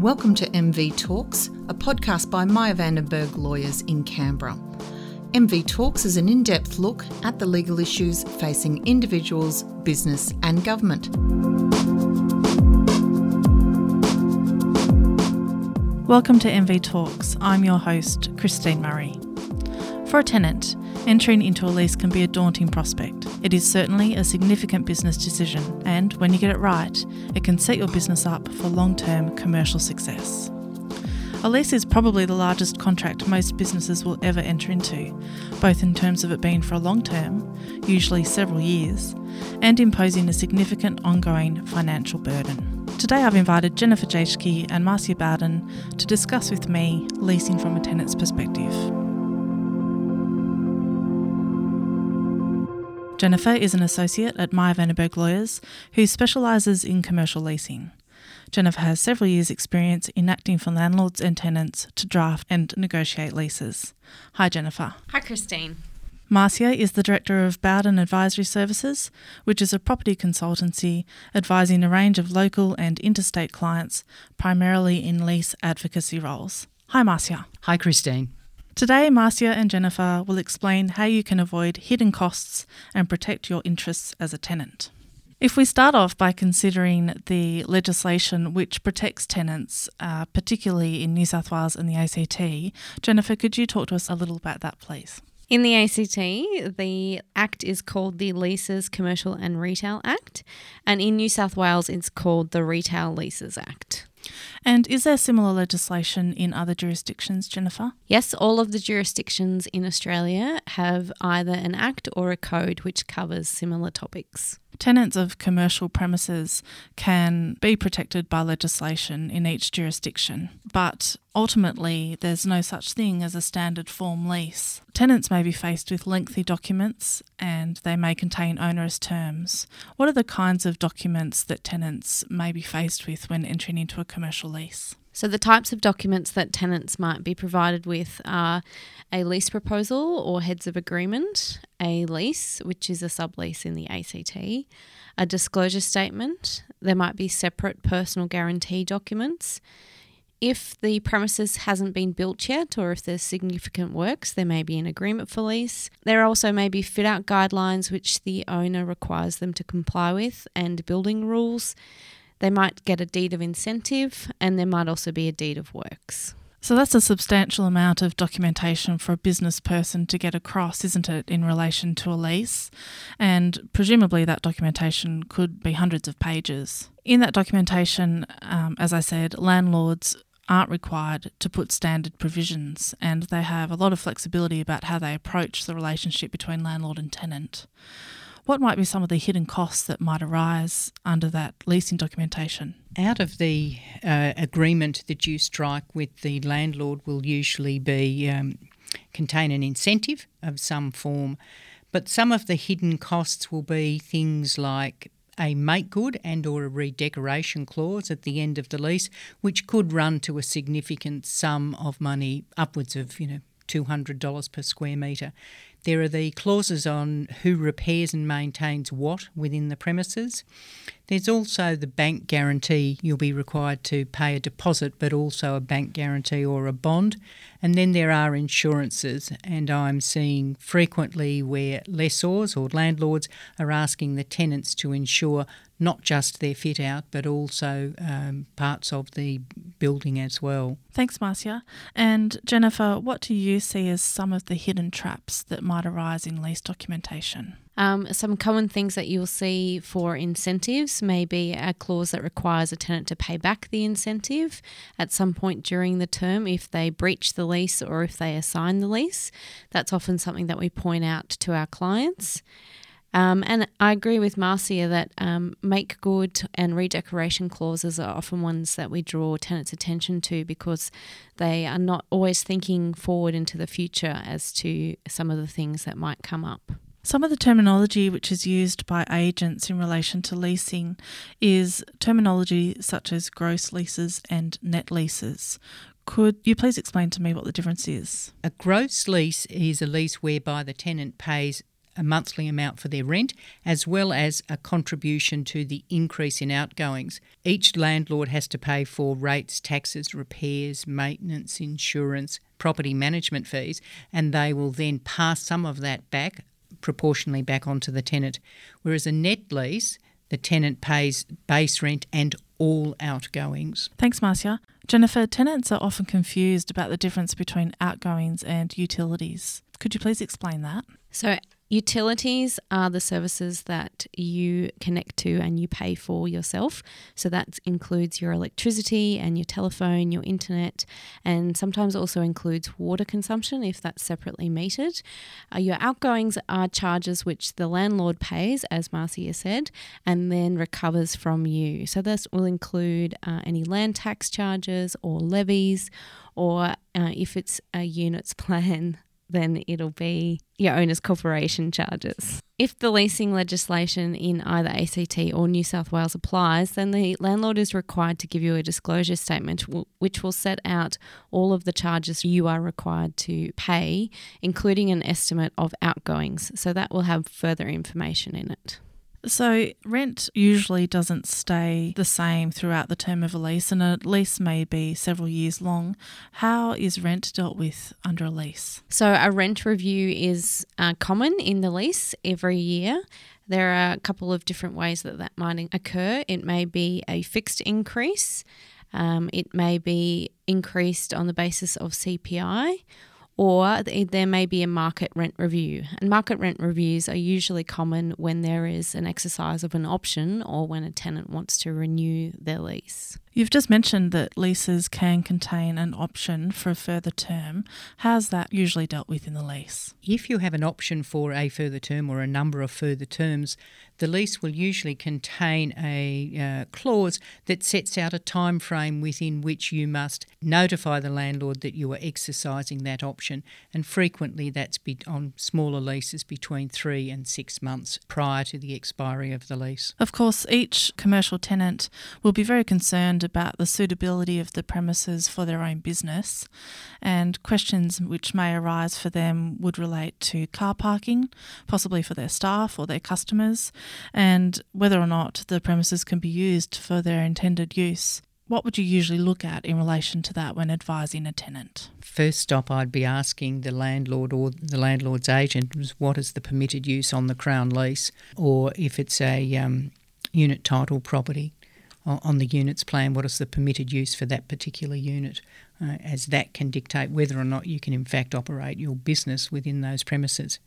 Welcome to MV Talks, a podcast by Meyer Vandenberg Lawyers in Canberra. MV Talks is an in depth look at the legal issues facing individuals, business, and government. Welcome to MV Talks. I'm your host, Christine Murray. For a tenant, entering into a lease can be a daunting prospect. It is certainly a significant business decision, and when you get it right, it can set your business up for long term commercial success. A lease is probably the largest contract most businesses will ever enter into, both in terms of it being for a long term, usually several years, and imposing a significant ongoing financial burden. Today I've invited Jennifer Jaeschke and Marcia Bowden to discuss with me leasing from a tenant's perspective. Jennifer is an associate at Meyer Vandenberg Lawyers who specialises in commercial leasing. Jennifer has several years' experience in acting for landlords and tenants to draft and negotiate leases. Hi, Jennifer. Hi, Christine. Marcia is the Director of Bowden Advisory Services, which is a property consultancy advising a range of local and interstate clients, primarily in lease advocacy roles. Hi, Marcia. Hi, Christine. Today, Marcia and Jennifer will explain how you can avoid hidden costs and protect your interests as a tenant. If we start off by considering the legislation which protects tenants, uh, particularly in New South Wales and the ACT, Jennifer, could you talk to us a little about that, please? In the ACT, the Act is called the Leases Commercial and Retail Act, and in New South Wales, it's called the Retail Leases Act. And is there similar legislation in other jurisdictions, Jennifer? Yes, all of the jurisdictions in Australia have either an act or a code which covers similar topics. Tenants of commercial premises can be protected by legislation in each jurisdiction, but ultimately there's no such thing as a standard form lease. Tenants may be faced with lengthy documents and they may contain onerous terms. What are the kinds of documents that tenants may be faced with when entering into a commercial lease? So, the types of documents that tenants might be provided with are a lease proposal or heads of agreement, a lease, which is a sublease in the ACT, a disclosure statement, there might be separate personal guarantee documents. If the premises hasn't been built yet or if there's significant works, there may be an agreement for lease. There also may be fit out guidelines which the owner requires them to comply with and building rules. They might get a deed of incentive and there might also be a deed of works. So that's a substantial amount of documentation for a business person to get across, isn't it, in relation to a lease? And presumably that documentation could be hundreds of pages. In that documentation, um, as I said, landlords aren't required to put standard provisions and they have a lot of flexibility about how they approach the relationship between landlord and tenant. What might be some of the hidden costs that might arise under that leasing documentation? Out of the uh, agreement that you strike with the landlord will usually be um, contain an incentive of some form, but some of the hidden costs will be things like a make good and or a redecoration clause at the end of the lease which could run to a significant sum of money upwards of you know $200 per square metre there are the clauses on who repairs and maintains what within the premises. There's also the bank guarantee. You'll be required to pay a deposit, but also a bank guarantee or a bond. And then there are insurances, and I'm seeing frequently where lessors or landlords are asking the tenants to insure not just their fit out, but also um, parts of the building as well. Thanks, Marcia. And Jennifer, what do you see as some of the hidden traps that might arise in lease documentation? Um, some common things that you'll see for incentives may be a clause that requires a tenant to pay back the incentive at some point during the term if they breach the lease or if they assign the lease. That's often something that we point out to our clients. Um, and I agree with Marcia that um, make good and redecoration clauses are often ones that we draw tenants' attention to because they are not always thinking forward into the future as to some of the things that might come up. Some of the terminology which is used by agents in relation to leasing is terminology such as gross leases and net leases. Could you please explain to me what the difference is? A gross lease is a lease whereby the tenant pays a monthly amount for their rent, as well as a contribution to the increase in outgoings. Each landlord has to pay for rates, taxes, repairs, maintenance, insurance, property management fees, and they will then pass some of that back, proportionally back onto the tenant. Whereas a net lease, the tenant pays base rent and all outgoings. Thanks, Marcia. Jennifer, tenants are often confused about the difference between outgoings and utilities. Could you please explain that? So, Utilities are the services that you connect to and you pay for yourself. So that includes your electricity and your telephone, your internet, and sometimes also includes water consumption if that's separately metered. Uh, your outgoings are charges which the landlord pays, as Marcia said, and then recovers from you. So this will include uh, any land tax charges or levies, or uh, if it's a units plan then it'll be your owner's corporation charges. If the leasing legislation in either ACT or New South Wales applies, then the landlord is required to give you a disclosure statement which will set out all of the charges you are required to pay, including an estimate of outgoings. So that will have further information in it. So, rent usually doesn't stay the same throughout the term of a lease, and a lease may be several years long. How is rent dealt with under a lease? So, a rent review is uh, common in the lease every year. There are a couple of different ways that that might occur. It may be a fixed increase, um, it may be increased on the basis of CPI, or there may be a market rent review. And market rent reviews are usually common when there is an exercise of an option or when a tenant wants to renew their lease. You've just mentioned that leases can contain an option for a further term. How's that usually dealt with in the lease? If you have an option for a further term or a number of further terms, the lease will usually contain a uh, clause that sets out a time frame within which you must notify the landlord that you are exercising that option, and frequently that's on smaller leases between three and six months prior to the expiry of the lease. Of course, each commercial tenant will be very concerned about the suitability of the premises for their own business, and questions which may arise for them would relate to car parking, possibly for their staff or their customers and whether or not the premises can be used for their intended use. What would you usually look at in relation to that when advising a tenant? First stop, I'd be asking the landlord or the landlord's agent what is the permitted use on the Crown lease, or if it's a um, unit title property on the units plan, what is the permitted use for that particular unit, uh, as that can dictate whether or not you can in fact operate your business within those premises.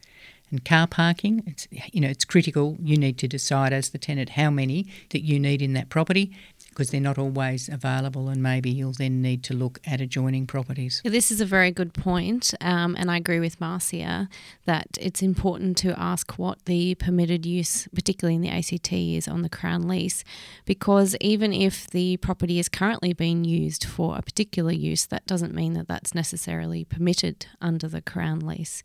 And car parking, it's you know it's critical. You need to decide as the tenant how many that you need in that property because they're not always available, and maybe you'll then need to look at adjoining properties. This is a very good point, um, and I agree with Marcia that it's important to ask what the permitted use, particularly in the ACT, is on the Crown lease, because even if the property is currently being used for a particular use, that doesn't mean that that's necessarily permitted under the Crown lease.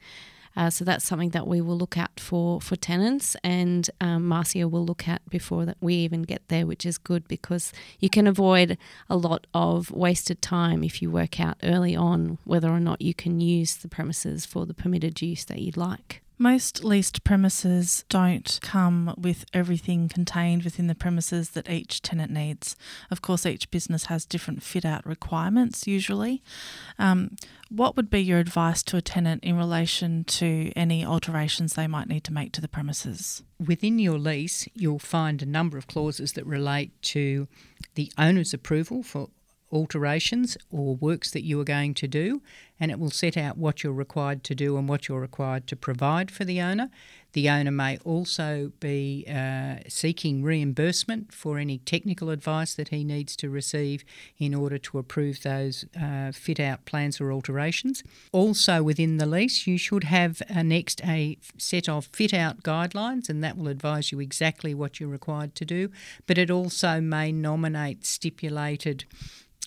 Uh, so that's something that we will look at for, for tenants, and um, Marcia will look at before that we even get there, which is good because you can avoid a lot of wasted time if you work out early on whether or not you can use the premises for the permitted use that you'd like. Most leased premises don't come with everything contained within the premises that each tenant needs. Of course, each business has different fit out requirements usually. Um, what would be your advice to a tenant in relation to any alterations they might need to make to the premises? Within your lease, you'll find a number of clauses that relate to the owner's approval for alterations or works that you are going to do, and it will set out what you're required to do and what you're required to provide for the owner. The owner may also be uh, seeking reimbursement for any technical advice that he needs to receive in order to approve those uh, fit out plans or alterations. Also, within the lease, you should have annexed a set of fit out guidelines, and that will advise you exactly what you're required to do, but it also may nominate stipulated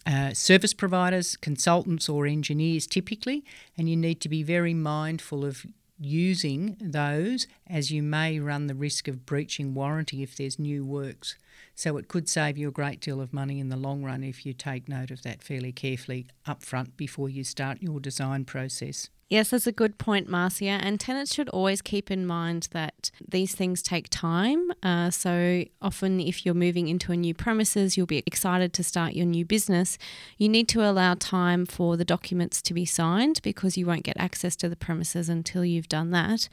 uh, service providers, consultants, or engineers typically, and you need to be very mindful of using those as you may run the risk of breaching warranty if there's new works. So it could save you a great deal of money in the long run if you take note of that fairly carefully upfront before you start your design process. Yes, that's a good point, Marcia. And tenants should always keep in mind that these things take time. Uh, so often, if you're moving into a new premises, you'll be excited to start your new business. You need to allow time for the documents to be signed because you won't get access to the premises until you've done that.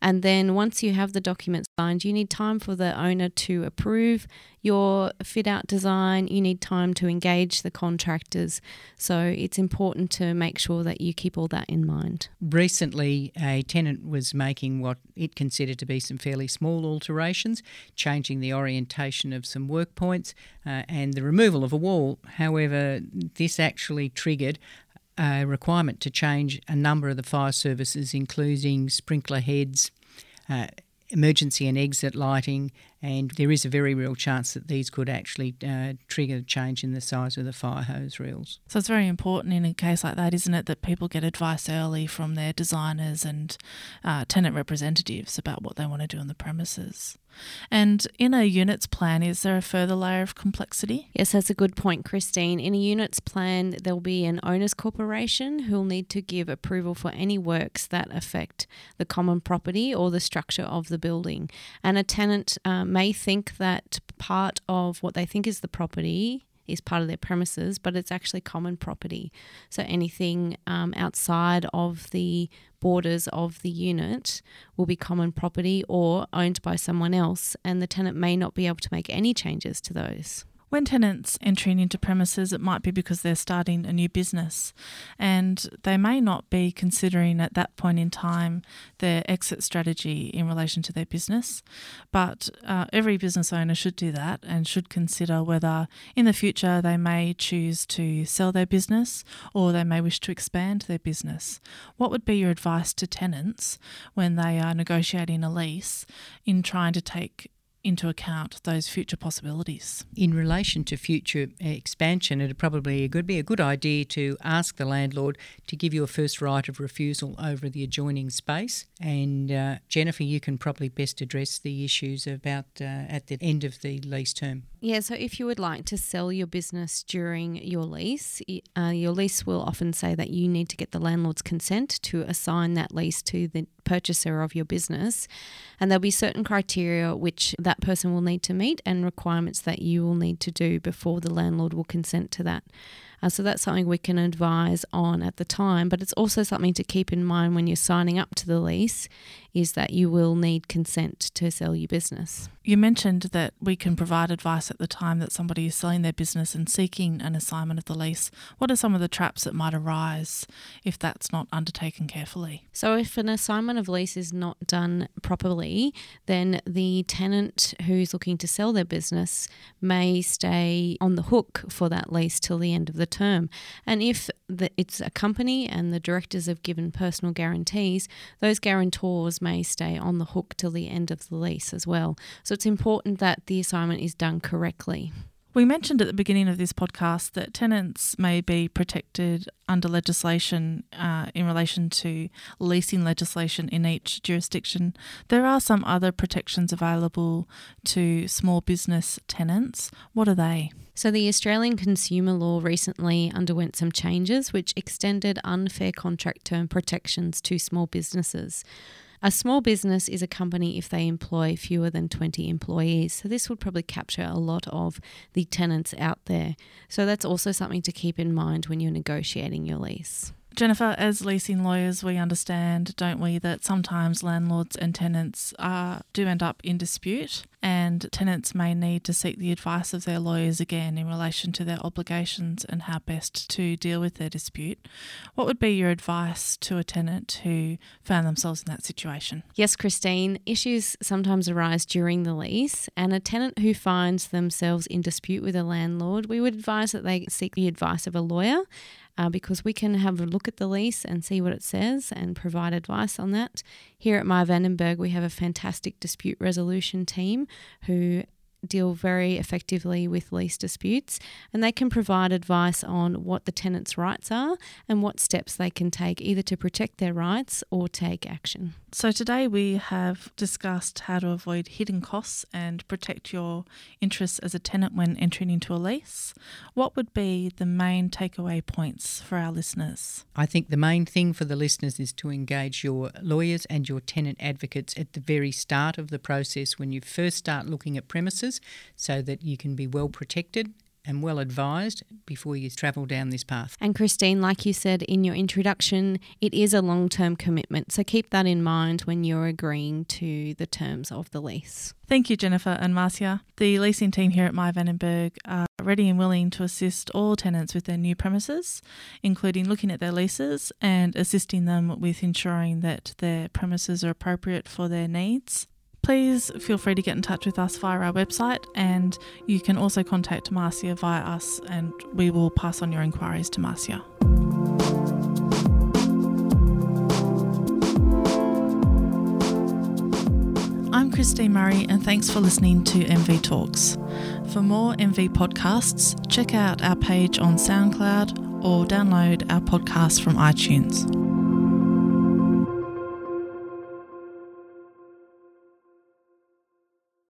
And then once you have the documents you need time for the owner to approve your fit out design. You need time to engage the contractors. So it's important to make sure that you keep all that in mind. Recently, a tenant was making what it considered to be some fairly small alterations, changing the orientation of some work points uh, and the removal of a wall. However, this actually triggered a requirement to change a number of the fire services, including sprinkler heads, uh, emergency and exit lighting, and there is a very real chance that these could actually uh, trigger a change in the size of the fire hose reels. So it's very important in a case like that, isn't it, that people get advice early from their designers and uh, tenant representatives about what they want to do on the premises. And in a units plan, is there a further layer of complexity? Yes, that's a good point, Christine. In a units plan, there'll be an owners corporation who'll need to give approval for any works that affect the common property or the structure of the building. And a tenant um, may think that part of what they think is the property is part of their premises, but it's actually common property. So anything um, outside of the borders of the unit will be common property or owned by someone else, and the tenant may not be able to make any changes to those. When tenants entering into premises, it might be because they're starting a new business and they may not be considering at that point in time their exit strategy in relation to their business. But uh, every business owner should do that and should consider whether in the future they may choose to sell their business or they may wish to expand their business. What would be your advice to tenants when they are negotiating a lease in trying to take into account those future possibilities. In relation to future expansion, it'd probably be a good idea to ask the landlord to give you a first right of refusal over the adjoining space. And uh, Jennifer, you can probably best address the issues about uh, at the end of the lease term. Yeah, so if you would like to sell your business during your lease, uh, your lease will often say that you need to get the landlord's consent to assign that lease to the purchaser of your business. And there'll be certain criteria which that person will need to meet and requirements that you will need to do before the landlord will consent to that. Uh, so that's something we can advise on at the time, but it's also something to keep in mind when you're signing up to the lease is that you will need consent to sell your business. You mentioned that we can provide advice at the time that somebody is selling their business and seeking an assignment of the lease. What are some of the traps that might arise if that's not undertaken carefully? So, if an assignment of lease is not done properly, then the tenant who's looking to sell their business may stay on the hook for that lease till the end of the term. And if the, it's a company and the directors have given personal guarantees, those guarantors may stay on the hook till the end of the lease as well. So it's important that the assignment is done correctly. We mentioned at the beginning of this podcast that tenants may be protected under legislation uh, in relation to leasing legislation in each jurisdiction. There are some other protections available to small business tenants. What are they? So, the Australian consumer law recently underwent some changes which extended unfair contract term protections to small businesses. A small business is a company if they employ fewer than 20 employees. So this would probably capture a lot of the tenants out there. So that's also something to keep in mind when you're negotiating your lease. Jennifer, as leasing lawyers, we understand, don't we, that sometimes landlords and tenants do end up in dispute, and tenants may need to seek the advice of their lawyers again in relation to their obligations and how best to deal with their dispute. What would be your advice to a tenant who found themselves in that situation? Yes, Christine, issues sometimes arise during the lease, and a tenant who finds themselves in dispute with a landlord, we would advise that they seek the advice of a lawyer uh, because we can have a look at the lease and see what it says and provide advice on that. Here at Meyer Vandenberg, we have a fantastic dispute resolution team who deal very effectively with lease disputes and they can provide advice on what the tenant's rights are and what steps they can take either to protect their rights or take action. So, today we have discussed how to avoid hidden costs and protect your interests as a tenant when entering into a lease. What would be the main takeaway points for our listeners? I think the main thing for the listeners is to engage your lawyers and your tenant advocates at the very start of the process when you first start looking at premises so that you can be well protected and well advised before you travel down this path. And Christine, like you said in your introduction, it is a long term commitment. So keep that in mind when you're agreeing to the terms of the lease. Thank you, Jennifer and Marcia. The leasing team here at Meyer Vandenberg are ready and willing to assist all tenants with their new premises, including looking at their leases and assisting them with ensuring that their premises are appropriate for their needs please feel free to get in touch with us via our website and you can also contact Marcia via us and we will pass on your inquiries to Marcia. I'm Christine Murray and thanks for listening to MV Talks. For more MV podcasts, check out our page on SoundCloud or download our podcast from iTunes.